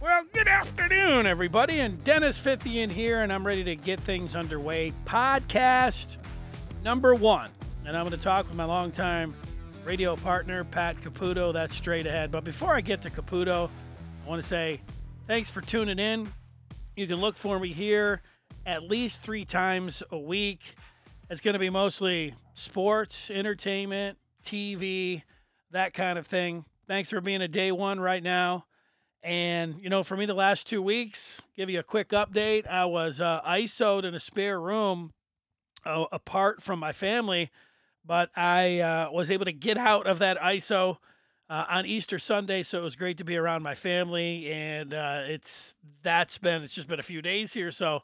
Well, good afternoon, everybody. And Dennis Fithian here, and I'm ready to get things underway. Podcast number one. And I'm going to talk with my longtime radio partner, Pat Caputo. That's straight ahead. But before I get to Caputo, I want to say thanks for tuning in. You can look for me here at least three times a week. It's going to be mostly sports, entertainment, TV, that kind of thing. Thanks for being a day one right now. And, you know, for me, the last two weeks, give you a quick update. I was uh, ISO'd in a spare room uh, apart from my family, but I uh, was able to get out of that ISO uh, on Easter Sunday. So it was great to be around my family. And uh, it's that's been, it's just been a few days here. So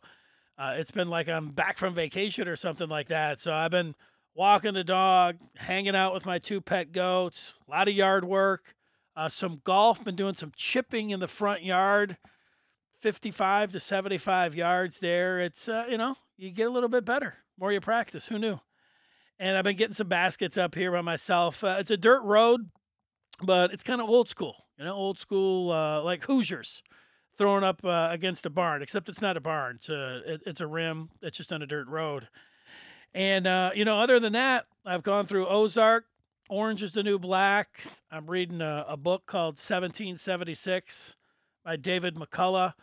uh, it's been like I'm back from vacation or something like that. So I've been walking the dog, hanging out with my two pet goats, a lot of yard work. Uh, some golf, been doing some chipping in the front yard, 55 to 75 yards there. It's, uh, you know, you get a little bit better. More you practice. Who knew? And I've been getting some baskets up here by myself. Uh, it's a dirt road, but it's kind of old school, you know, old school, uh, like Hoosiers throwing up uh, against a barn, except it's not a barn. It's a, it, it's a rim. It's just on a dirt road. And, uh, you know, other than that, I've gone through Ozark, Orange is the New Black. I'm reading a, a book called 1776 by David McCullough.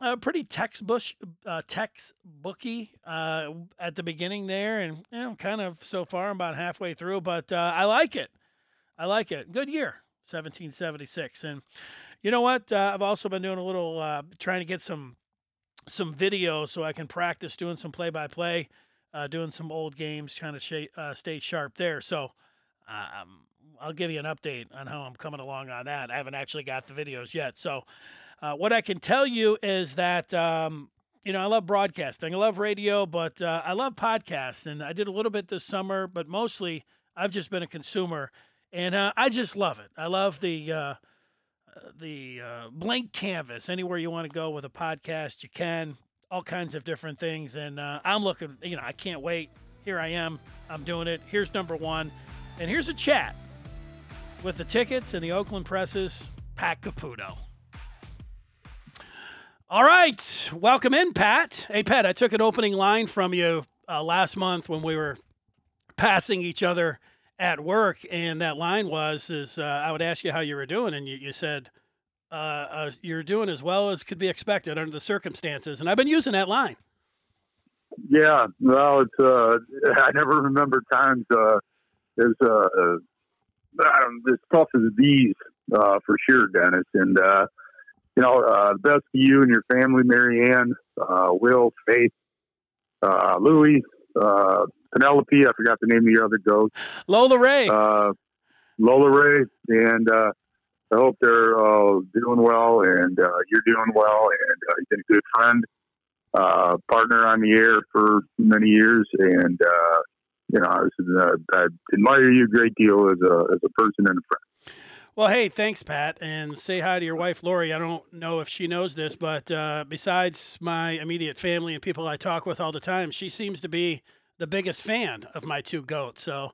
Uh, pretty textbook, uh, textbooky uh, at the beginning there, and you know, kind of so far I'm about halfway through, but uh, I like it. I like it. Good year, 1776, and you know what? Uh, I've also been doing a little uh, trying to get some some video so I can practice doing some play by play, doing some old games, trying to sh- stay sharp there. So um, I'll give you an update on how I'm coming along on that. I haven't actually got the videos yet. So, uh, what I can tell you is that, um, you know, I love broadcasting, I love radio, but uh, I love podcasts. And I did a little bit this summer, but mostly I've just been a consumer. And uh, I just love it. I love the uh, the uh, blank canvas. Anywhere you want to go with a podcast, you can. All kinds of different things. And uh, I'm looking, you know, I can't wait. Here I am. I'm doing it. Here's number one. And here's a chat with the tickets and the Oakland Presses, Pat Caputo. All right, welcome in, Pat. Hey, Pat, I took an opening line from you uh, last month when we were passing each other at work, and that line was, "Is uh, I would ask you how you were doing, and you, you said." Uh, uh you're doing as well as could be expected under the circumstances, and I've been using that line. Yeah, well, it's uh, I never remember times uh, as uh, as tough as these uh, for sure, Dennis. And uh, you know, uh, best to you and your family, Marianne, uh, Will, Faith, uh, Louie, uh, Penelope. I forgot the name of your other ghost. Lola Ray. Uh, Lola Ray, and uh, I hope they're uh, doing well, and uh, you're doing well, and uh, you've been a good friend, uh, partner on the air for many years, and uh, you know, I, uh, I admire you a great deal as a as a person and a friend. Well, hey, thanks, Pat, and say hi to your wife, Lori. I don't know if she knows this, but uh, besides my immediate family and people I talk with all the time, she seems to be the biggest fan of my two goats. So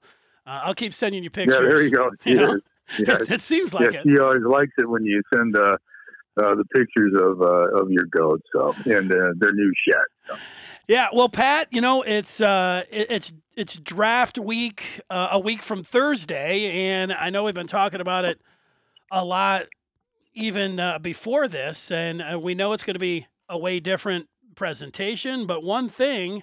uh, I'll keep sending you pictures. Yeah, there you go. You know? yeah. it seems like yeah, it. She always likes it when you send uh, uh, the pictures of uh, of your goats, so and uh, their new shed. So. Yeah, well, Pat, you know it's uh, it's it's draft week uh, a week from Thursday, and I know we've been talking about it a lot even uh, before this, and uh, we know it's going to be a way different presentation. But one thing,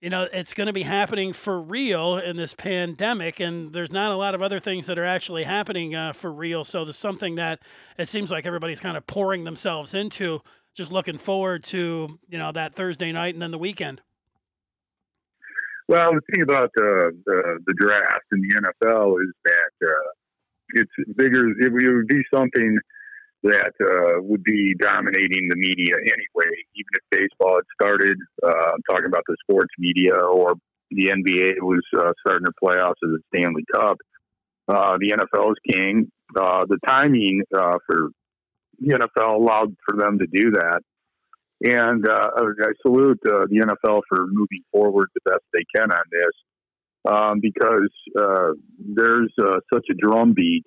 you know, it's going to be happening for real in this pandemic, and there's not a lot of other things that are actually happening uh, for real. So there's something that it seems like everybody's kind of pouring themselves into just looking forward to you know that Thursday night and then the weekend. Well, the thing about uh, the the draft in the NFL is that uh, it's bigger. It would be something that uh, would be dominating the media anyway. Even if baseball had started, uh, I'm talking about the sports media, or the NBA was uh, starting their playoffs as a Stanley Cup. Uh, the NFL is king. The timing for the NFL allowed for them to do that. And uh, I salute uh, the NFL for moving forward the best they can on this um, because uh, there's uh, such a drumbeat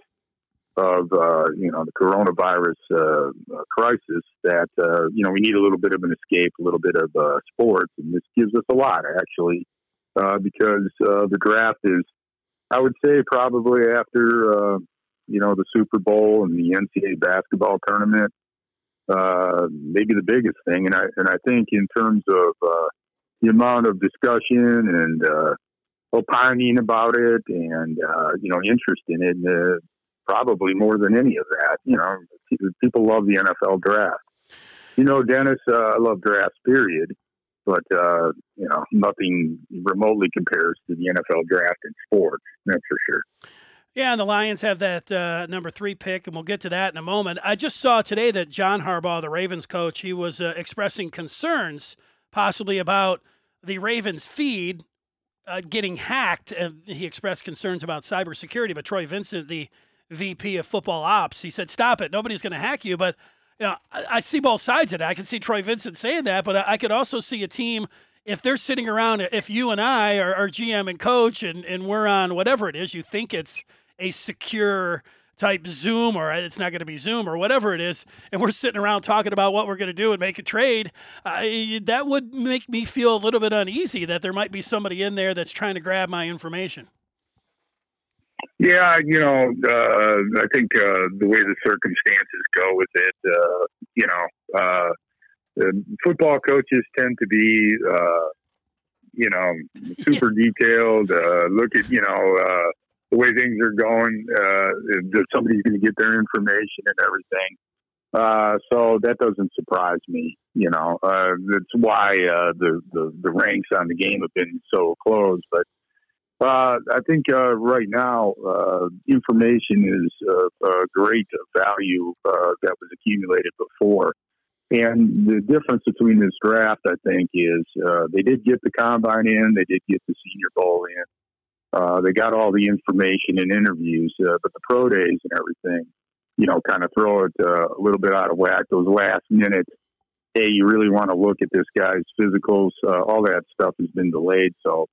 of uh, you know the coronavirus uh, crisis that uh, you know we need a little bit of an escape, a little bit of sports, and this gives us a lot actually uh, because the draft is, I would say, probably after you know the Super Bowl and the NCAA basketball tournament, maybe the biggest thing, and I and I think in terms of the amount of discussion and opining about it and uh, you know interest in it. Uh, probably more than any of that. You know, people love the NFL draft. You know, Dennis, uh, I love drafts, period. But, uh, you know, nothing remotely compares to the NFL draft in sports, that's for sure. Yeah, and the Lions have that uh, number three pick, and we'll get to that in a moment. I just saw today that John Harbaugh, the Ravens coach, he was uh, expressing concerns possibly about the Ravens feed uh, getting hacked. And he expressed concerns about cybersecurity, but Troy Vincent, the VP of football ops. He said, "Stop it! Nobody's going to hack you." But you know, I, I, see both sides of it. I can see Troy Vincent saying that, but I, I could also see a team if they're sitting around. If you and I are, are GM and coach, and and we're on whatever it is, you think it's a secure type Zoom or it's not going to be Zoom or whatever it is, and we're sitting around talking about what we're going to do and make a trade, uh, that would make me feel a little bit uneasy that there might be somebody in there that's trying to grab my information. Yeah, you know, uh, I think uh, the way the circumstances go with it, uh, you know, uh, football coaches tend to be, uh, you know, super yeah. detailed. Uh, look at, you know, the way things are going. that somebody's going to get their information and everything. so that doesn't surprise me. You know, that's why the, the the ranks on the game have been so close. But uh, I think uh, right now uh, information is uh, a great value uh, that was accumulated before. And the difference between this draft, I think, is uh, they did get the combine in, they did get the Senior Bowl in, Uh, they got all the information and interviews, uh, but the pro days and everything, you know, kind of throw it uh, a little bit out of whack. Those last minute, hey, you really want to look at this guy's physicals, all that stuff has been delayed. So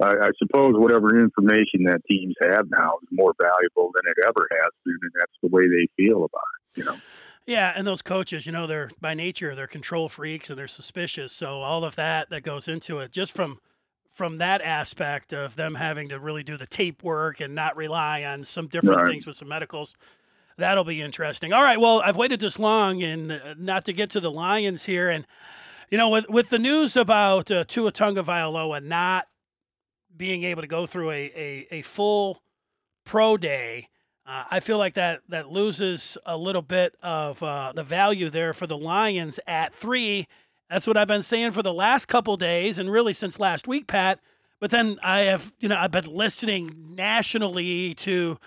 I, I suppose whatever information that teams have now is more valuable than it ever has been, and that's the way they feel about it. You know. Yeah, and those coaches, you know, they're by nature they're control freaks and they're suspicious. So all of that that goes into it, just from from that aspect of them having to really do the tape work and not rely on some different right. things with some medicals. That'll be interesting. All right, well, I've waited this long, and uh, not to get to the Lions here, and you know, with with the news about uh, Tua Tagovailoa not being able to go through a, a, a full pro day, uh, I feel like that that loses a little bit of uh, the value there for the Lions at three. That's what I've been saying for the last couple days, and really since last week, Pat. But then I have, you know, I've been listening nationally to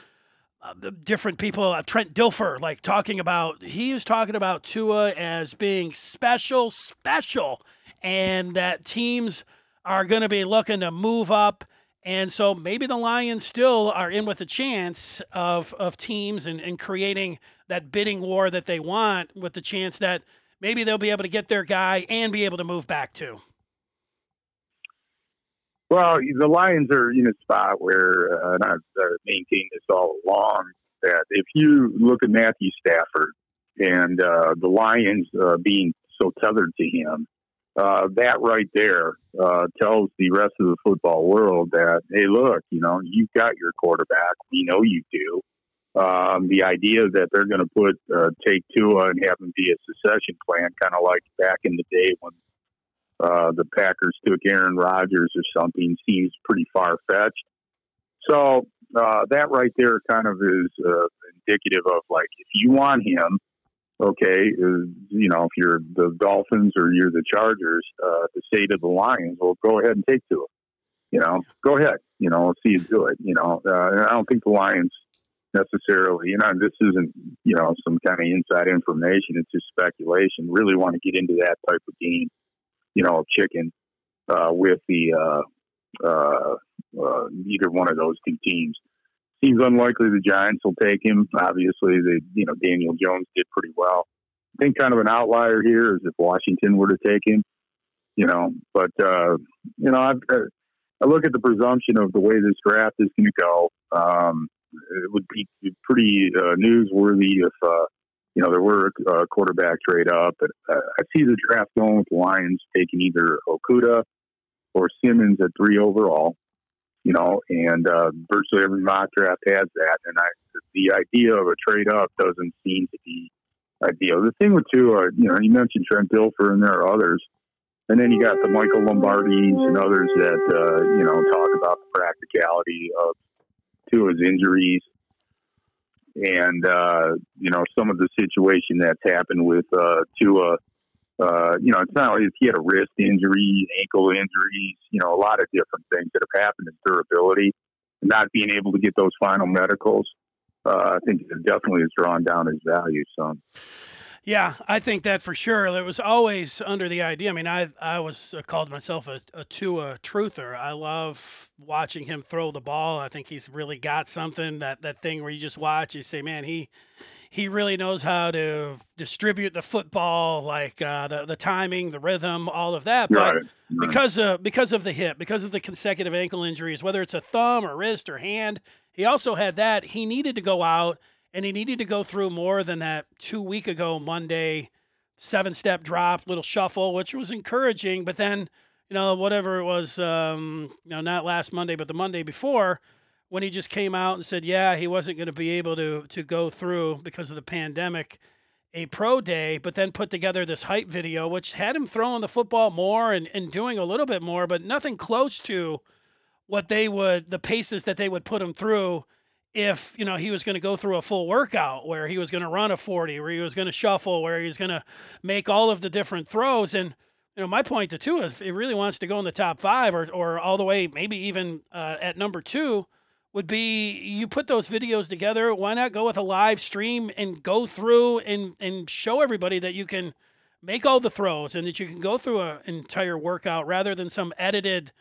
uh, different people. Uh, Trent Dilfer, like talking about, he is talking about Tua as being special, special, and that teams are going to be looking to move up. And so maybe the Lions still are in with a chance of, of teams and, and creating that bidding war that they want with the chance that maybe they'll be able to get their guy and be able to move back too. Well, the Lions are in a spot where, uh, and I've uh, maintained this all along, that if you look at Matthew Stafford and uh, the Lions uh, being so tethered to him, uh, that right there uh, tells the rest of the football world that, hey, look, you know, you've got your quarterback. We know you do. Um, the idea that they're going to put uh, take Tua and have him be a secession plan, kind of like back in the day when uh, the Packers took Aaron Rodgers or something, seems pretty far fetched. So uh, that right there kind of is uh, indicative of like if you want him, okay, is, you know, if you're the Dolphins or you're the Chargers, uh, to say to the Lions, well, go ahead and take it. You know, go ahead. You know, see you do it. You know, uh, I don't think the Lions necessarily, you know, this isn't, you know, some kind of inside information. It's just speculation. Really want to get into that type of game, you know, chicken uh, with the uh, uh, uh, either one of those two teams seems unlikely the Giants will take him. Obviously, the you know Daniel Jones did pretty well. I think kind of an outlier here is if Washington were to take him. You know, but uh, you know, I've, uh, I look at the presumption of the way this draft is going to go. Um, it would be pretty uh, newsworthy if uh, you know there were a quarterback trade up. But uh, I see the draft going with the Lions taking either Okudah or Simmons at three overall. You know, and uh, virtually every mock draft has that. And I, the idea of a trade up doesn't seem to be ideal. The thing with Tua, uh, you know, you mentioned Trent Dilfer, and there are others. And then you got the Michael Lombardis and others that uh, you know talk about the practicality of Tua's injuries and uh, you know some of the situation that's happened with uh, Tua. Uh, you know, it's not like he had a wrist injury, ankle injuries. You know, a lot of different things that have happened in durability. Not being able to get those final medicals, uh, I think it definitely has drawn down his value some. Yeah, I think that for sure. It was always under the idea. I mean, I I was uh, called myself a, a Tua truther. I love watching him throw the ball. I think he's really got something that that thing where you just watch, you say, man, he he really knows how to distribute the football, like uh, the the timing, the rhythm, all of that. But right, right. because of because of the hip, because of the consecutive ankle injuries, whether it's a thumb or wrist or hand, he also had that. He needed to go out and he needed to go through more than that two week ago Monday seven step drop, little shuffle, which was encouraging. But then, you know, whatever it was, um, you know, not last Monday, but the Monday before, when he just came out and said, yeah, he wasn't going to be able to to go through because of the pandemic a pro day, but then put together this hype video, which had him throwing the football more and, and doing a little bit more, but nothing close to what they would, the paces that they would put him through if you know he was going to go through a full workout where he was going to run a 40 where he was going to shuffle where he was going to make all of the different throws. And you know my point to Tua if he really wants to go in the top five or, or all the way maybe even uh, at number two would be you put those videos together. Why not go with a live stream and go through and and show everybody that you can make all the throws and that you can go through an entire workout rather than some edited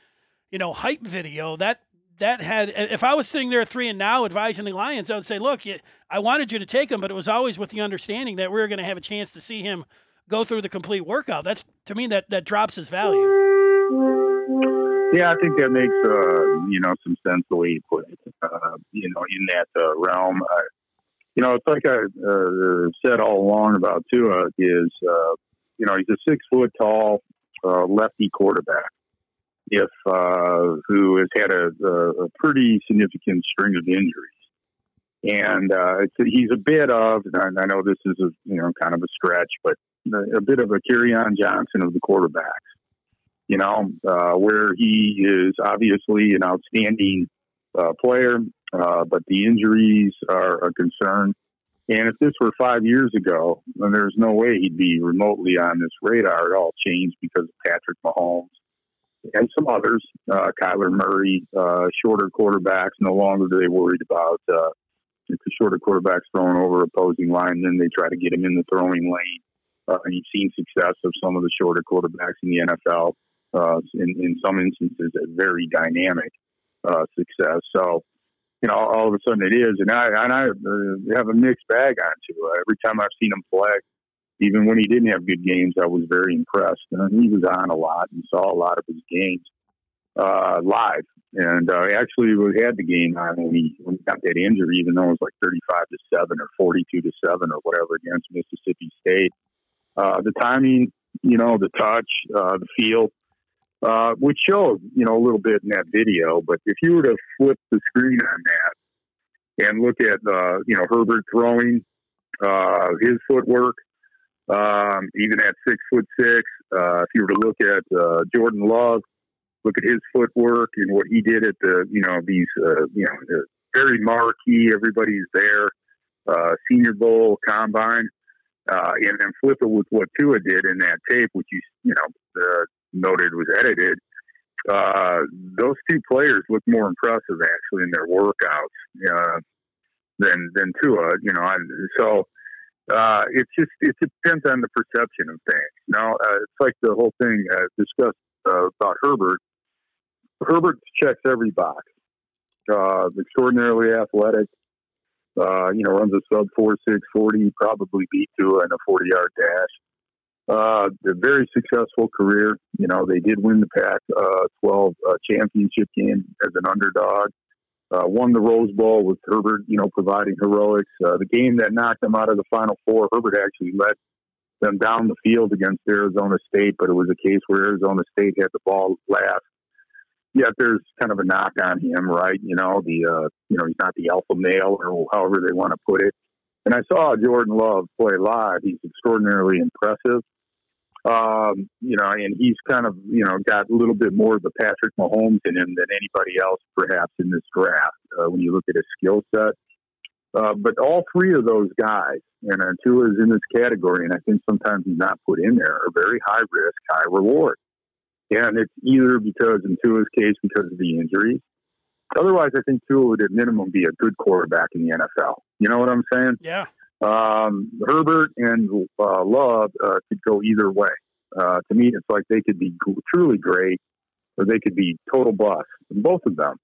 you know hype video. That that had if I was sitting there at three and now advising the Lions, I would say, look, I wanted you to take him, but it was always with the understanding that we were going to have a chance to see him go through the complete workout. That's to me that that drops his value. Yeah, I think that makes uh, you know some sense the way you put it. Uh, you know, in that uh, realm, you know, it's like I uh, said all along about Tua is uh, you know he's a six foot tall uh, lefty quarterback if uh, who has had a, a, pretty significant string of injuries, and uh, he's a bit of. And I know this is a you know kind of a stretch, but a, bit of a Kerryon Johnson of the quarterbacks. You know, uh, where he is obviously an outstanding uh, player, uh, but the injuries are a concern. And if this were five years ago, then there's no way he'd be remotely on this radar. It all changed because of Patrick Mahomes and some others, uh, Kyler Murray, uh, shorter quarterbacks. No longer do they worried about uh, the shorter quarterbacks throwing over opposing line, then they try to get him in the throwing lane. Uh, and you've seen success of some of the shorter quarterbacks in the NFL. Uh, in, in some instances, a very dynamic uh, success. So, you know, all of a sudden it is, and I and I uh, have a mixed bag on Tua Every time I've seen him play, even when he didn't have good games, I was very impressed. And he was on a lot and saw a lot of his games uh, live. And uh, actually had the game on when he, when he got that injury, even though it was like 35 to 7 or 42 to 7 or whatever against Mississippi State. Uh, the timing, you know, the touch, uh, the feel, uh, which showed, you know, a little bit in that video. But if you were to flip the screen on that and look at, uh, you know, Herbert throwing, uh, his footwork, um, even at six foot six. Uh, if you were to look at uh, Jordan Love, look at his footwork and what he did at the, you know, these, uh, you know, very marquee, everybody's there, uh, Senior Bowl, Combine, uh, and then flip it with what Tua did in that tape, which you, you know, uh, noted was edited. Those two players look more impressive actually in their workouts than than Tua. You know, I, so uh, it's just it depends on the perception of things. You uh, it's like the whole thing uh, discussed uh, about Herbert. Herbert checks every box. Uh, extraordinarily athletic. Uh, you know, runs a sub four six forty, probably beat to in a forty yard dash. Uh, a very successful career. You know, they did win the Pac uh, 12 uh, championship game as an underdog. Uh, won the Rose Bowl with Herbert, you know, providing heroics. Uh, the game that knocked them out of the Final Four, Herbert actually led them down the field against Arizona State, but it was a case where Arizona State had the ball last. Yet there's kind of a knock on him, right? You know, the uh, you know he's not the alpha male or however they want to put it. And I saw Jordan Love play live. He's extraordinarily impressive. Um, you know, and he's kind of, you know, got a little bit more of the Patrick Mahomes in him than anybody else, perhaps, in this draft uh, when you look at his skill set. Uh, but all three of those guys, and Tua is in this category, and I think sometimes he's not put in there, are very high risk, high reward. And it's either because, in Tua's case, because of the injuries. Otherwise, I think Tua would at minimum be a good quarterback in the NFL. You know what I'm saying? Yeah. Um, Herbert and uh, Love uh, could go either way. Uh, to me, it's like they could be truly great, or they could be total bust. Both of them.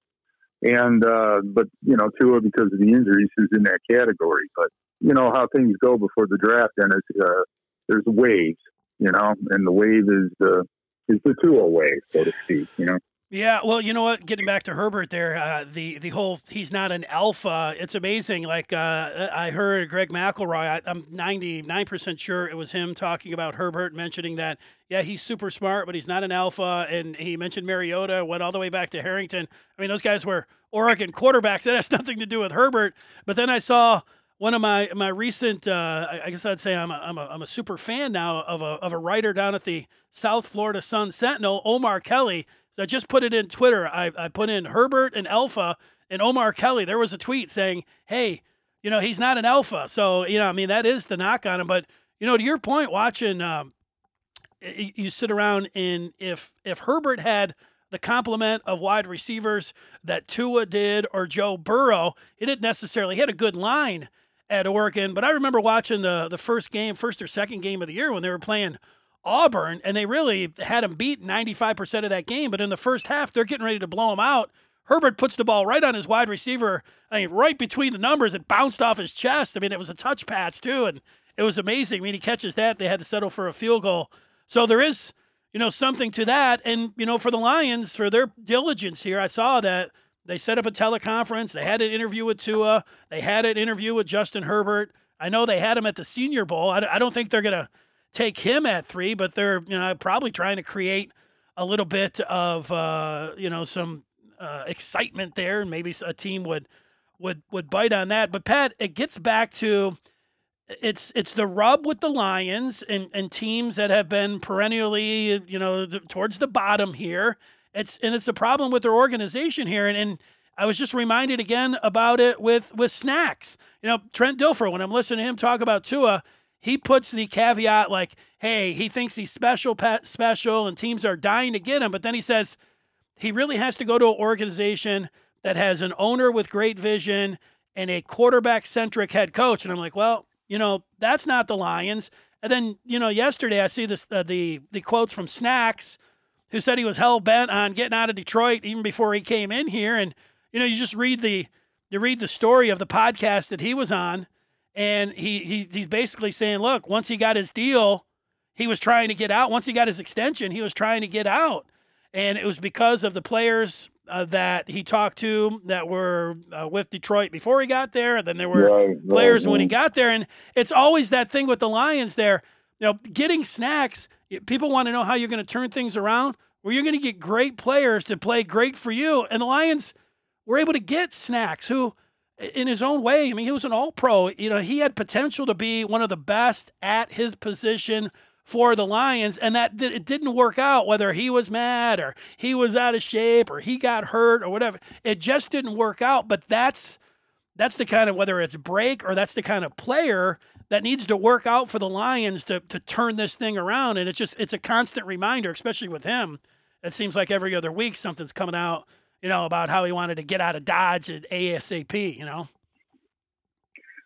And uh, but you know, Tua because of the injuries is in that category. But you know how things go before the draft, and it's uh, there's waves, you know, and the wave is the is the Tua wave, so to speak. You know. Yeah, well, you know what? Getting back to Herbert there, uh, the the whole he's not an alpha. It's amazing. Like uh, I heard Greg McElroy. I, I'm 99 percent sure it was him talking about Herbert, mentioning that yeah, he's super smart, but he's not an alpha. And he mentioned Mariota, went all the way back to Harrington. I mean, those guys were Oregon quarterbacks. That has nothing to do with Herbert. But then I saw one of my my recent uh, I guess I'd say I'm a, I'm a, I'm a super fan now of a of a writer down at the South Florida Sun Sentinel, Omar Kelly. So I just put it in Twitter. I, I put in Herbert and Alpha and Omar Kelly. There was a tweet saying, "Hey, you know he's not an alpha." So you know, I mean that is the knock on him. But you know, to your point, watching um, you sit around and if if Herbert had the complement of wide receivers that Tua did or Joe Burrow, he didn't necessarily hit a good line at Oregon. But I remember watching the the first game, first or second game of the year when they were playing Auburn, and they really had them beat 95% of that game. But in the first half, they're getting ready to blow them out. Herbert puts the ball right on his wide receiver. I mean, right between the numbers, it bounced off his chest. I mean, it was a touch pass too, and it was amazing. I mean, he catches that, they had to settle for a field goal. So there is, you know, something to that. And you know, for the Lions, for their diligence here, I saw that they set up a teleconference. They had an interview with Tua. They had an interview with Justin Herbert. I know they had him at the Senior Bowl. I, I don't think they're gonna take him at three, but they're you know probably trying to create a little bit of uh, you know some uh, excitement there, and maybe a team would would would bite on that. But Pat, it gets back to it's it's the rub with the Lions and, and teams that have been perennially you know towards the bottom here. It's and it's a problem with their organization here, and. and I was just reminded again about it with with snacks. You know, Trent Dilfer, when I'm listening to him talk about Tua, he puts the caveat like, hey, he thinks he's special, special, and teams are dying to get him. But then he says he really has to go to an organization that has an owner with great vision and a quarterback centric head coach. And I'm like, well, you know, that's not the Lions. And then, you know, yesterday I see this uh, the the quotes from Snacks, who said he was hell bent on getting out of Detroit even before he came in here. And you know, you just read the you read the story of the podcast that he was on and he, he he's basically saying, look, once he got his deal, he was trying to get out. Once he got his extension, he was trying to get out, and it was because of the players uh, that he talked to that were uh, with Detroit before he got there. And then there were right, players right, when he got there, and it's always that thing with the Lions. There, you know, getting snacks. People want to know how you're going to turn things around. Where you're going to get great players to play great for you, and the Lions were able to get snacks who in his own way. I mean, he was an all pro. You know, he had potential to be one of the best at his position for the Lions, and that it didn't work out, whether he was mad or he was out of shape or he got hurt or whatever. It just didn't work out. But that's that's the kind of whether it's break or that's the kind of player that needs to work out for the Lions to to turn this thing around. And it's just it's a constant reminder, especially with him. It seems like every other week something's coming out you know, about how he wanted to get out of Dodge at ASAP, you know?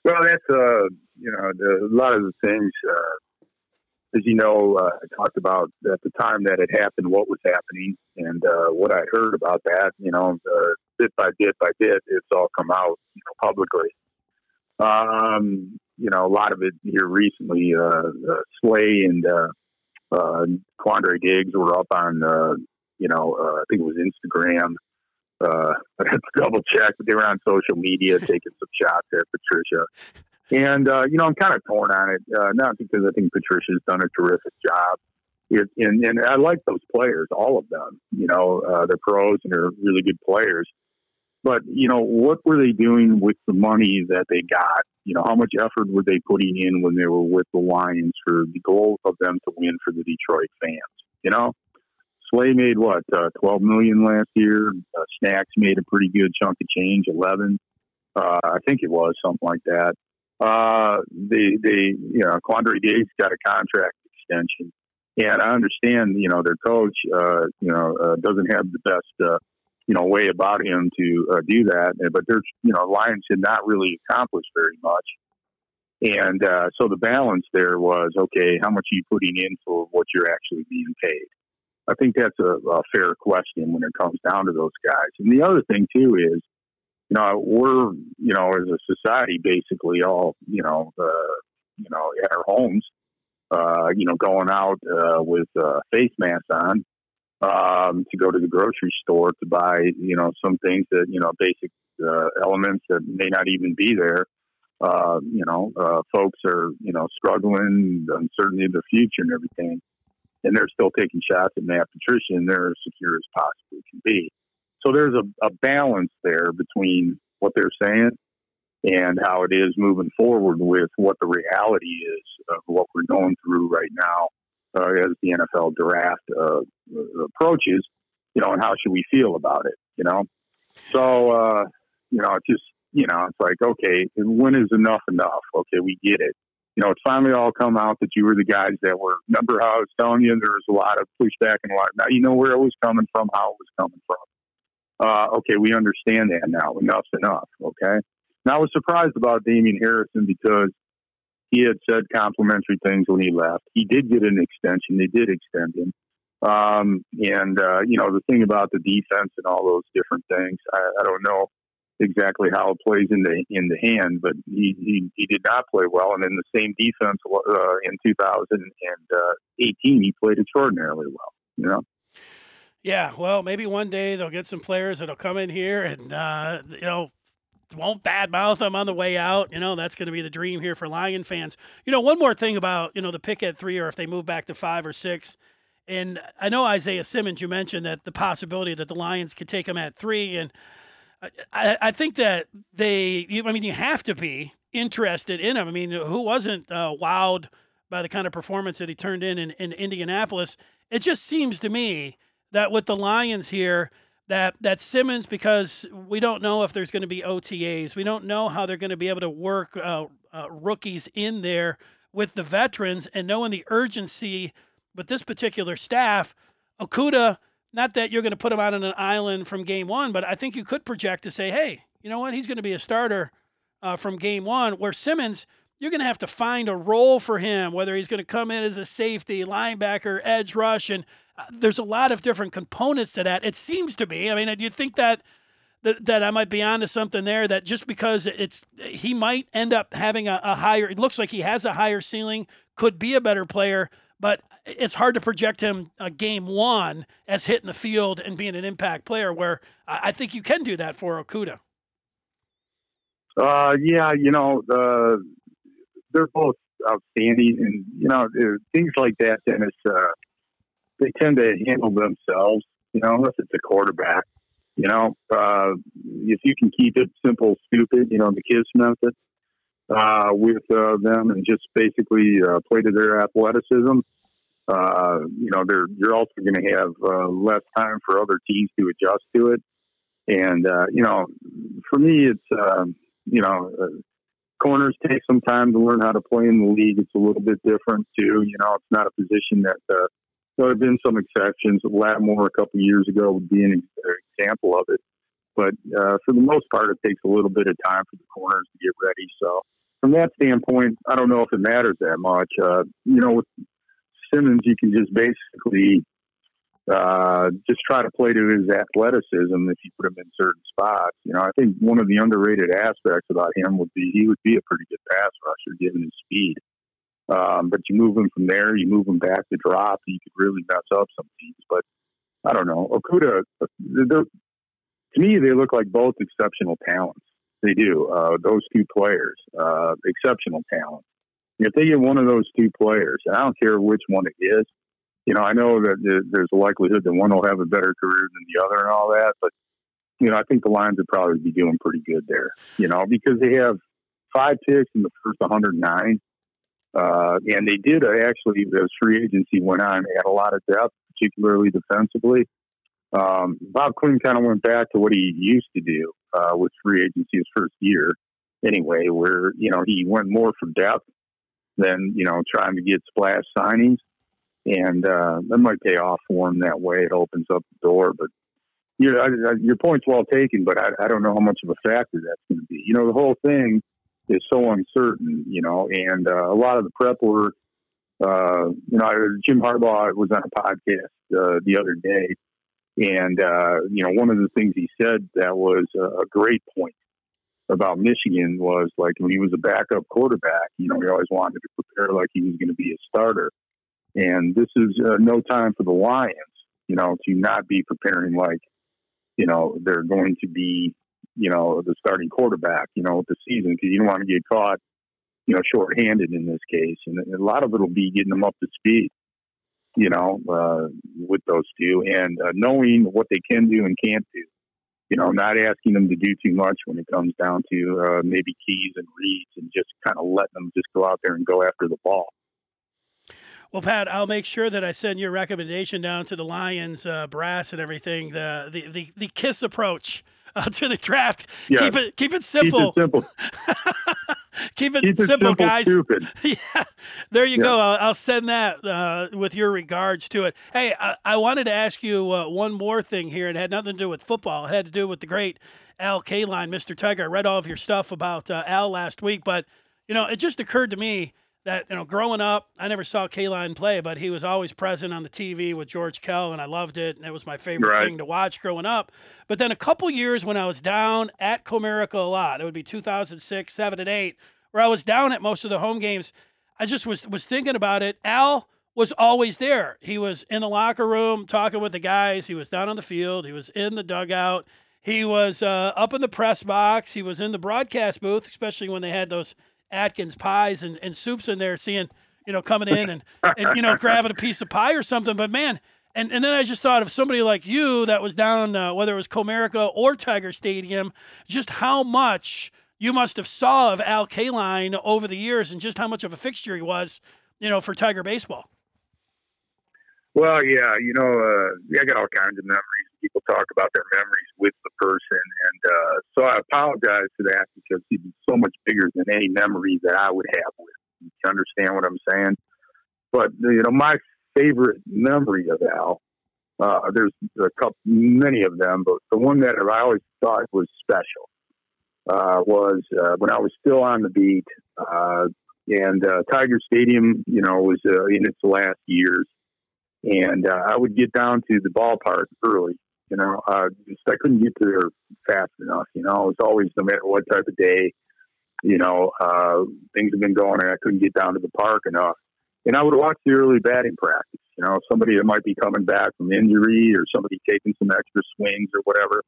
Well, that's, uh, you know, the, a lot of the things, uh, as you know, uh, I talked about at the time that it happened, what was happening, and uh, what I heard about that, you know, uh, bit by bit by bit, it's all come out you know, publicly. Um, you know, a lot of it here recently, uh, uh, Slay and uh, uh, Quandre Diggs were up on, uh, you know, uh, I think it was Instagram Uh, I had to double check, but they were on social media taking some shots at Patricia. And, uh, you know, I'm kind of torn on it, uh, not because I think Patricia's done a terrific job. It, and, and I like those players, all of them. You know, uh, they're pros and they're really good players. But, you know, what were they doing with the money that they got? You know, how much effort were they putting in when they were with the Lions for the goal of them to win for the Detroit fans? You know, Slay made what, uh, 12 million last year. Uh, Snacks made a pretty good chunk of change, 11. Uh, I think it was something like that. Uh, they, they, you know, Quandre Diggs got a contract extension. And I understand, you know, their coach, uh, you know, uh, doesn't have the best, uh, you know, way about him to uh, do that. But there's, you know, Lions did not really accomplish very much. And uh, so the balance there was okay, how much are you putting in for what you're actually being paid? I think that's a, a fair question when it comes down to those guys. And the other thing, too, is you know, we're, you know, as a society, basically all, you know, uh, you know, at our homes, uh, you know, going out uh, with uh, face masks on um, to go to the grocery store to buy, you know, some things that, you know, basic uh, elements that may not even be there. Uh, you know, uh, folks are, you know, struggling, the uncertainty of the future and everything. And they're still taking shots at Matt Patricia, and they're as secure as possibly can be. So there's a, a balance there between what they're saying and how it is moving forward with what the reality is of what we're going through right now uh, as the NFL draft uh, approaches, you know, and how should we feel about it, you know? So, uh, you know, it's just, you know, it's like, okay, when is enough enough? Okay, we get it. You know, it's finally all come out that you were the guys that were, remember how I was telling you there was a lot of pushback and a lot. Now you know where it was coming from, how it was coming from uh, okay, we understand that now. Enough's enough. Okay. Now I was surprised about Damon Harrison because he had said complimentary things when he left. He did get an extension. They did extend him. Um, and uh, you know the thing about the defense and all those different things, I, I don't know exactly how it plays in the in the hand, but he he, he did not play well. And in the same defense uh, in 2018, he played extraordinarily well. You know. Yeah, well, maybe one day they'll get some players that'll come in here and uh, you know won't badmouth them on the way out. You know that's going to be the dream here for Lion fans. You know, one more thing about you know the pick at three, or if they move back to five or six. And I know Isaiah Simmons. You mentioned that the possibility that the Lions could take him at three, and I, I think that they. I mean, you have to be interested in him. I mean, who wasn't uh, wowed by the kind of performance that he turned in, in in Indianapolis? It just seems to me that with the Lions here, that that Simmons because we don't know if there's going to be OTAs. We don't know how they're going to be able to work uh, uh, rookies in there with the veterans and knowing the urgency with this particular staff. Okudah, not that you're going to put him out on an island from game one, but I think you could project to say, hey, you know what? He's going to be a starter uh, from game one. Where Simmons, you're going to have to find a role for him, whether he's going to come in as a safety, linebacker, edge rush, and uh, there's a lot of different components to that. It seems to me. I mean, do you think that that, I might be onto something there? That just because it's he might end up having a, a higher. It looks like he has a higher ceiling, could be a better player, but it's hard to project him a game one as hitting the field and being an impact player. Where I think you can do that for Okudah. Uh, yeah, you know, uh, they're both outstanding, and you know, things like that, Dennis. Uh, they tend to handle themselves, you know, unless it's a quarterback. You know, uh, if you can keep it simple, stupid, you know, the kids method uh, with uh, them and just basically uh, play to their athleticism, uh, you know, they're, you're also going to have uh, less time for other teams to adjust to it. And, uh, you know, for me, it's, um, you know, uh, corners take some time to learn how to play in the league. It's a little bit different too. You know, it's not a position that uh, there have been some exceptions. Lattimore a couple years ago would be an example of it. But uh, for the most part, it takes a little bit of time for the corners to get ready. So from that standpoint, I don't know if it matters that much. Uh, you know, with Simmons, you can just basically uh, just try to play to his athleticism if you put him in certain spots. You know, I think one of the underrated aspects about him would be he would be a pretty good pass rusher given his speed. Um, but you move them from there, you move them back to drop, you could really mess up some teams. But I don't know. Okudah, to me, they look like both exceptional talents. They do. Uh, those two players, uh, exceptional talent. If they get one of those two players, and I don't care which one it is, you know, I know that there's a likelihood that one will have a better career than the other and all that, but you know, I think the Lions would probably be doing pretty good there. You know, because they have five picks in the first 109, uh, and they did uh, actually as free agency went on, they had a lot of depth, particularly defensively. Um, Bob Quinn kind of went back to what he used to do uh, with free agency his first year, anyway, where you know he went more for depth than you know trying to get splash signings, and uh, that might pay off for him that way. It opens up the door, but you know, I, I, your point's well taken, but I, I don't know how much of a factor that's going to be. You know, the whole thing is so uncertain, you know, and uh, a lot of the prep work. Uh, you know, Jim Harbaugh was on a podcast uh, the other day, and uh, you know, one of the things he said that was a great point about Michigan was like when he was a backup quarterback, you know, he always wanted to prepare like he was going to be a starter. And this is uh, no time for the Lions, you know, to not be preparing like, you know, they're going to be, you know, the starting quarterback, you know, the season because you don't want to get caught, you know, shorthanded in this case. And a lot of it will be getting them up to speed you know, uh, with those two and uh, knowing what they can do and can't do. You know, not asking them to do too much when it comes down to uh, maybe keys and reads and just kind of letting them just go out there and go after the ball. Well, Pat, I'll make sure that I send your recommendation down to the Lions uh, brass and everything. The the the, the kiss approach uh, to the draft. Yeah. Keep it keep it simple. Keep it simple. keep it, keep simple, simple, guys. Stupid. yeah, there you yeah. go. I'll, I'll, send that uh, with your regards to it. Hey, I, I wanted to ask you uh, one more thing here. It had nothing to do with football. It had to do with the great Al Kaline, Mr. Tiger. I read all of your stuff about uh, Al last week, but you know, it just occurred to me that you know, growing up, I never saw Kaline play, but he was always present on the TV with George Kell, and I loved it, and it was my favorite right. thing to watch growing up. But then a couple years when I was down at Comerica a lot, it would be 2006, seven, and eight, where I was down at most of the home games. I just was was thinking about it. Al was always there. He was in the locker room talking with the guys. He was down on the field. He was in the dugout. He was uh, up in the press box. He was in the broadcast booth, especially when they had those Atkins pies and, and soups in there, seeing, you know, coming in and, and, you know, grabbing a piece of pie or something. But man, and, and then I just thought of somebody like you that was down, uh, whether it was Comerica or Tiger Stadium, just how much you must have saw of Al Kaline over the years and just how much of a fixture he was, you know, for Tiger baseball. Well, yeah, you know, uh, I got all kinds of memories. People talk about their memories with the person, and uh, so I apologize for that because he he's so much bigger than any memory that I would have with. You understand what I'm saying? But you know, my favorite memory of Al, uh, there's a couple, many of them, but the one that I always thought was special uh, was uh, when I was still on the beat, uh, and uh, Tiger Stadium, you know, was uh, in its last years and uh, I would get down to the ballpark early. You know, uh, just I couldn't get there fast enough. You know, it was always no matter what type of day. You know, uh, things have been going, and I couldn't get down to the park enough. And I would watch the early batting practice. You know, somebody that might be coming back from injury or somebody taking some extra swings or whatever.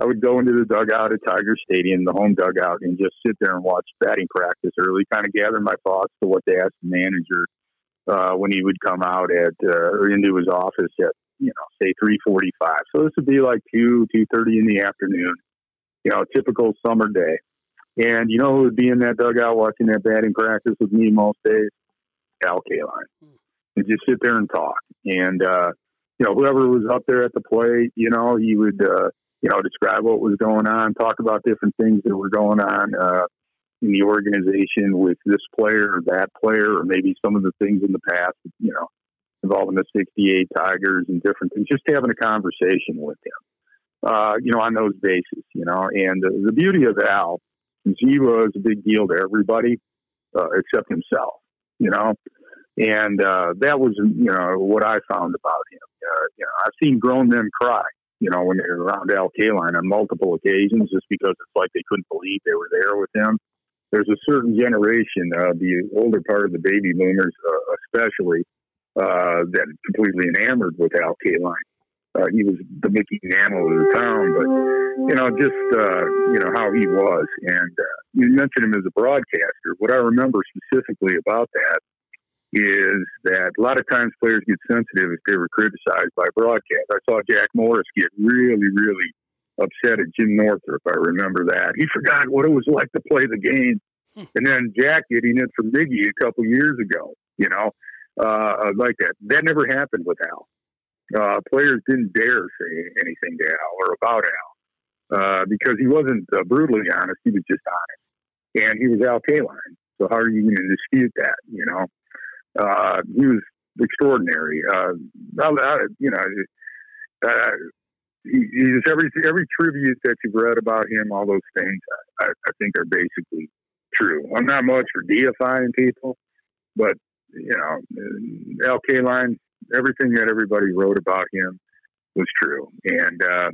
I would go into the dugout at Tiger Stadium, the home dugout, and just sit there and watch batting practice early, kind of gather my thoughts to what they asked the manager uh, when he would come out at uh, or into his office at you know say three forty five. So this would be like two two thirty in the afternoon. You know, typical summer day. And you know who would be in that dugout watching that batting practice with me most days? Al Kaline. Hmm. And just sit there and talk. And uh, you know, whoever was up there at the plate, you know, he would uh, you know, describe what was going on, talk about different things that were going on. Uh, in the organization with this player or that player, or maybe some of the things in the past, you know, involving the 68 Tigers and different things, just having a conversation with him, uh, you know, on those bases, you know. And the, the beauty of Al is he was a big deal to everybody uh, except himself, you know. And uh, that was, you know, what I found about him. Uh, you know, I've seen grown men cry, you know, when they're around Al Kaline on multiple occasions, just because it's like they couldn't believe they were there with him there's a certain generation, uh, the older part of the baby boomers, uh, especially, uh, that completely enamored with Al Kaline. uh, he was the Mickey Mantle of the town, but you know, just uh, you know how he was. And uh, you mentioned him as a broadcaster. What I remember specifically about that is that a lot of times players get sensitive if they were criticized by broadcast. I saw Jack Morris get really, really upset at Jim Northrup. I remember that. He forgot what it was like to play the game. Hmm. And then Jack getting it from Miggy a couple years ago, you know, uh, like that. That never happened with Al. Uh, players didn't dare say anything to Al or about Al uh, because he wasn't uh, brutally honest. He was just honest. And he was Al Kaline. So how are you going to dispute that, you know? Uh, he was extraordinary. Uh, you know, he, he's every every tribute that you've read about him, all those things, I, I think are basically true. I'm not much for deifying people, but you know, Al Kaline, everything that everybody wrote about him was true, and uh,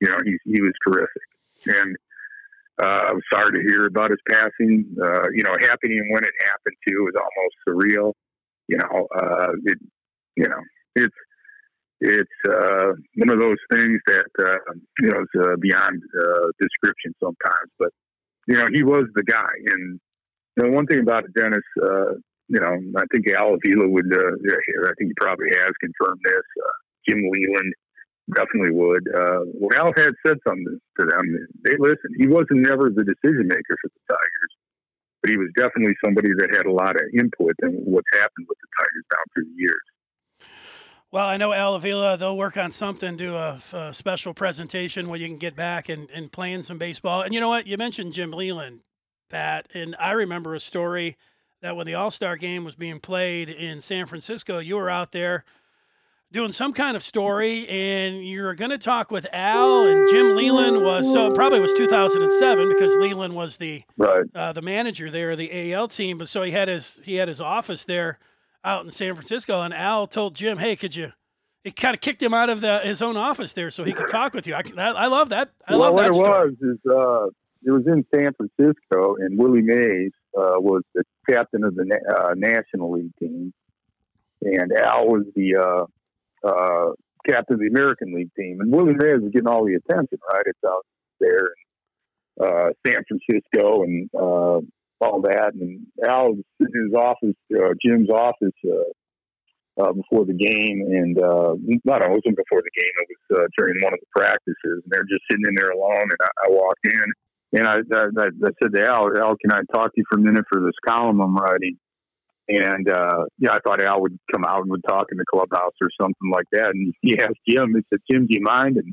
you know, he he was terrific. And uh, I was sorry to hear about his passing. Uh, you know, happening when it happened too was almost surreal you know, uh, it, you know, it's it's uh, one of those things that uh, you know is uh, beyond uh, description sometimes. But you know, he was the guy, and you know, one thing about Dennis, uh, you know, I think Al Avila would. Uh, I think he probably has confirmed this. Uh, Jim Leyland definitely would. Uh, when Al had said something to them, they listened. He wasn't never the decision maker for the Tigers but he was definitely somebody that had a lot of input in what's happened with the Tigers down through the years. Well, I know Al Avila, they'll work on something, do a, a, special presentation where you can get back and, and playing some baseball. And you know what? You mentioned Jim Leyland, Pat, and I remember a story that when the All Star game was being played in San Francisco, you were out there – doing some kind of story, and you're going to talk with Al and Jim Leyland was so probably was 2007 because Leyland was the right. uh, the manager there, the AL team. But so he had his he had his office there out in San Francisco, and Al told Jim, "Hey, could you?" He kind of kicked him out of the, his own office there so he could talk with you. I, I love that. I well, love what that. What story. it was is uh, it was in San Francisco, and Willie Mays uh, was the captain of the uh, National League team, and Al was the uh, uh, captain of the American League team. And Willie Mays was getting all the attention, right? It's out there in uh, San Francisco and uh, all that. And Al was sitting in his office, uh, Jim's office, uh, uh, before the game, and uh, not it wasn't before the game. It was uh, during one of the practices, and they're just sitting in there alone. And I, I walked in, and I, I, I said to Al, "Al, can I talk to you for a minute for this column I'm writing?" And uh, yeah, I thought Al would come out and would talk in the clubhouse or something like that. And he asked Jim, he said, Jim, do you mind? And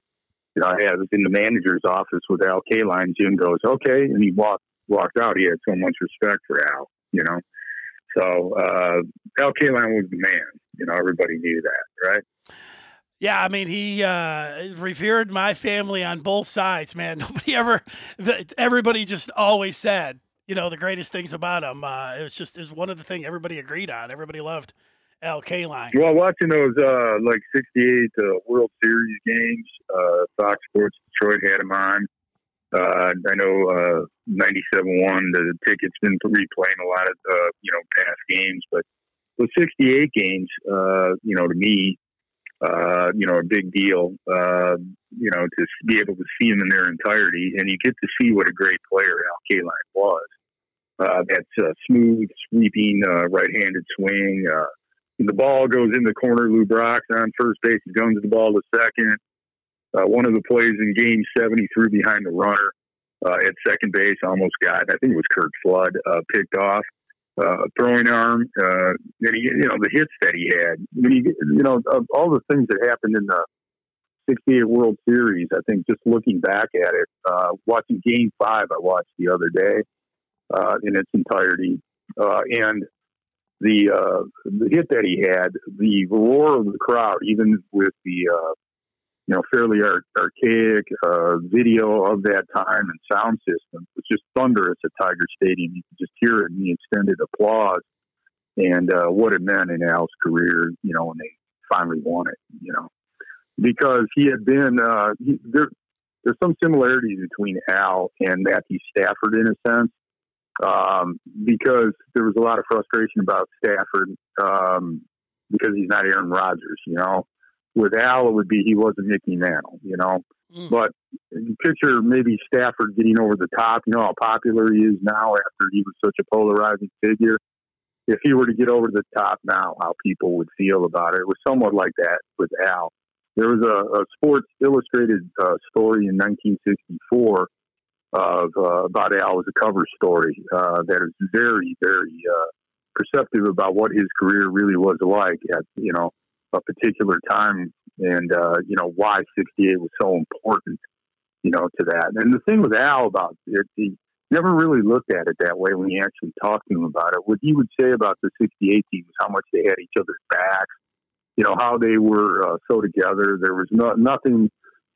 you know, I was in the manager's office with Al Kaline. Jim goes, okay, and he walked walked out. He had so much respect for Al, you know. So uh, Al Kaline was the man. You know, everybody knew that, right? Yeah, I mean, he uh, revered my family on both sides, man. Nobody ever, everybody just always said, you know the greatest things about him. Uh, it was just is one of the things everybody agreed on. Everybody loved Al Kaline. Well, watching those uh, like '68 uh, World Series games, uh, Fox Sports Detroit had him on. Uh, I know uh, 97 one. The ticket's been replaying a lot of you know past games, but the 68 games, uh, you know, to me, uh, you know, a big deal. Uh, you know, to be able to see him in their entirety, and you get to see what a great player Al Kaline was. Uh, that's a smooth, sweeping, uh, right-handed swing. Uh, the ball goes in the corner. Lou Brock's on first base. He guns the ball to second. Uh, one of the plays in Game Seven, he threw behind the runner uh, at second base, almost got. I think it was Curt Flood uh, picked off. Uh, throwing arm, uh, and he, you know the hits that he had. When you, you know, all the things that happened in the 68 World Series, I think just looking back at it, uh, watching Game Five, I watched the other day uh, in its entirety, uh, and the uh, the hit that he had, the roar of the crowd, even with the uh, you know fairly archaic uh, video of that time and sound system, was just thunderous at Tiger Stadium. You could just hear it in the extended applause, and uh, what it meant in Al's career. You know when they finally won it. You know because he had been uh, he, there. There's some similarities between Al and Matthew Stafford in a sense, um, because there was a lot of frustration about Stafford um, because he's not Aaron Rodgers, you know. With Al, it would be he wasn't Mickey Mantle, you know. Mm. But picture maybe Stafford getting over the top. You know how popular he is now after he was such a polarizing figure. If he were to get over the top now, how people would feel about it. It was somewhat like that with Al. There was a, a Sports Illustrated uh, story in 1964 of uh, about Al was a cover story uh, that is very, very uh, perceptive about what his career really was like at you know a particular time, and uh, you know why '68 was so important, you know, to that. And the thing with Al about it, he never really looked at it that way when he actually talked to him about it. What he would say about the '68 team was how much they had each other's backs, you know, how they were uh, so together. There was no, nothing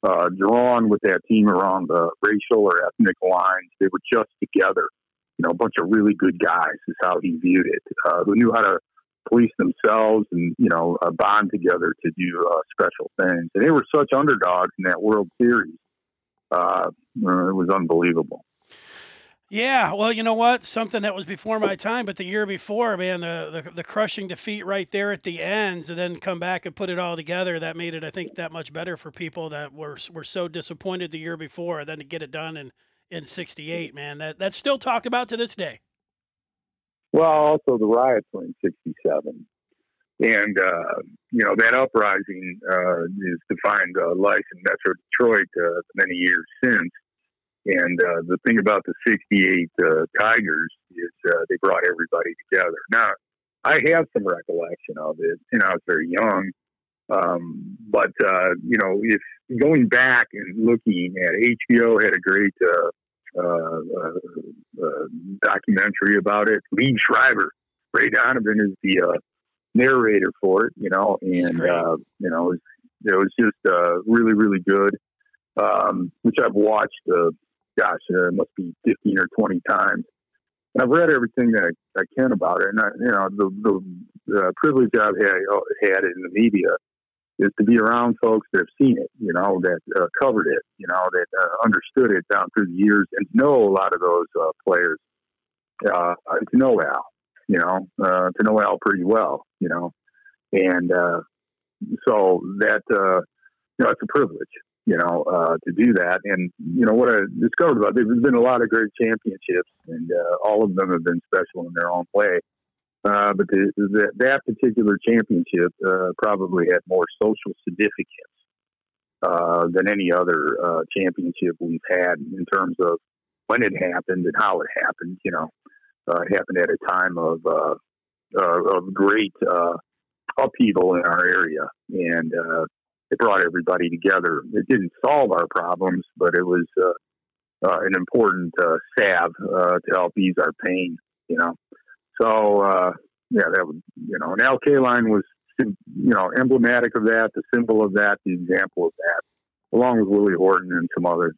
uh, drawn with that team around the racial or ethnic lines. They were just together. You know, a bunch of really good guys is how he viewed it. Uh, who knew how to police themselves and you know uh, bond together to do uh, special things. And they were such underdogs in that World Series. Uh, it was unbelievable. Yeah, well, you know what? Something that was before my time, but the year before, man, the, the, the crushing defeat right there at the ends, and then come back and put it all together. That made it, I think, that much better for people that were were so disappointed the year before. Then to get it done in in '68, man, that that's still talked about to this day. Well, also the riots were in '67, and uh, you know that uprising uh, is defined uh, life in Metro Detroit uh, many years since and uh, the thing about the 68 uh, Tigers is uh, they brought everybody together. Now, I have some recollection of it. Know, I was very young. Um, but, uh, you know, if going back and looking at HBO had a great uh, documentary about it. Liev Schreiber, Ray Donovan is the narrator for it, you know, and, uh, you know, it was, it was just uh, really, really good. Um, which I've watched uh, gosh, uh, it must be 15 or 20 times. And I've read everything that I, I can about it. And, I, you know, the, the, the privilege I've had, had in the media is to be around folks that have seen it, you know, that uh, covered it, you know, that uh, understood it down through the years and know a lot of those uh, players. Uh, to know Al, you know, uh, to know Al pretty well, you know, and uh, so that uh, you know it's a privilege, you know, uh, to do that. And, you know, what I discovered about there's been a lot of great championships, and all of them have been special in their own way. Uh, but the, the, that particular championship uh, probably had more social significance uh, than any other uh, championship we've had in terms of when it happened and how it happened. You know, it happened at a time of of great upheaval in our area, and it brought everybody together. It didn't solve our problems, but it was uh, uh, an important uh, salve uh, to help ease our pain. You know, so uh, yeah, that would you know, an Al Kaline was you know emblematic of that, the symbol of that, the example of that, along with Willie Horton and some others.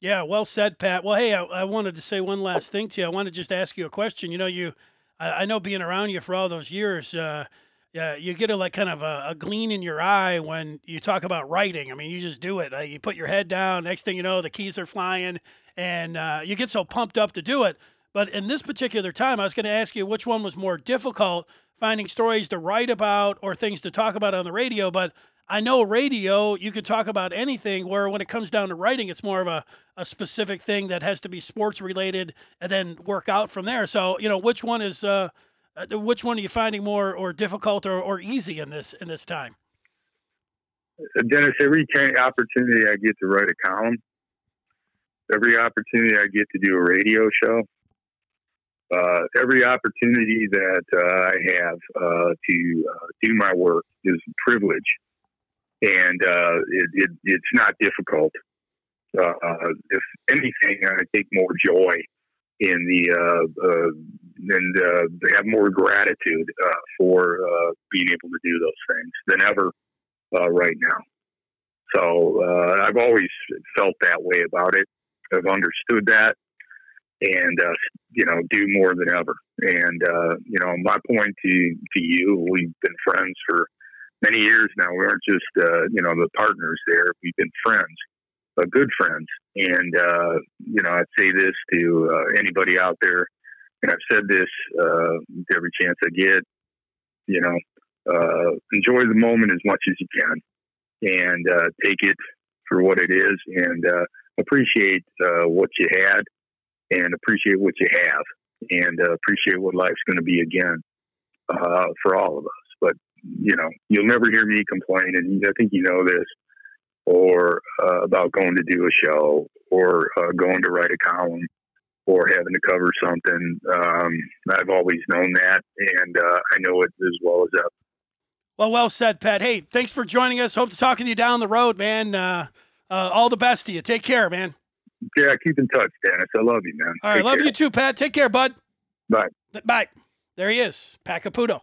Yeah, well said, Pat. Well, hey, I, I, wanted to say one last thing to you. I want to just ask you a question. You know, you, I, I know being around you for all those years, uh, yeah, you get a like kind of a, a, gleam in your eye when you talk about writing. I mean, you just do it. Uh, you put your head down. Next thing you know, the keys are flying, and uh, you get so pumped up to do it. But in this particular time, I was going to ask you which one was more difficult, finding stories to write about or things to talk about on the radio. But I know radio, you could talk about anything. Where when it comes down to writing, it's more of a, a specific thing that has to be sports related, and then work out from there. So you know, which one is uh, uh, which one are you finding more or difficult or, or easy in this in this time? Dennis, every opportunity I get to write a column, every opportunity I get to do a radio show, uh, every opportunity that uh, I have uh, to uh, do my work is a privilege, and it, it, it's not difficult. if anything, I take more joy in the uh, uh, and uh, have more gratitude uh, for uh, being able to do those things than ever uh, right now. So uh, I've always felt that way about it. I've understood that, and uh, you know, do more than ever. And uh, you know, my point to to you, we've been friends for many years now. We aren't just uh, you know the partners there; we've been friends uh, good friends. And, uh, you know, I'd say this to uh, anybody out there, and I've said this uh, every chance I get, you know, uh, enjoy the moment as much as you can, and uh, take it for what it is, and uh, appreciate uh, what you had, and appreciate what you have, and uh, appreciate what life's going to be again uh, for all of us. But you know, you'll never hear me complain, and I think you know this, or uh, about going to do a show, or uh, going to write a column, or having to cover something. Um, I've always known that, and uh, I know it as well as ever. Well, well said, Pat. Hey, thanks for joining us. Hope to talk with you down the road, man. Uh, all the best to you. Take care, man. Yeah, keep in touch, Dennis. I love you, man. All right, Take love care. you too, Pat. Take care, bud. Bye. Bye. There he is, Pat Caputo.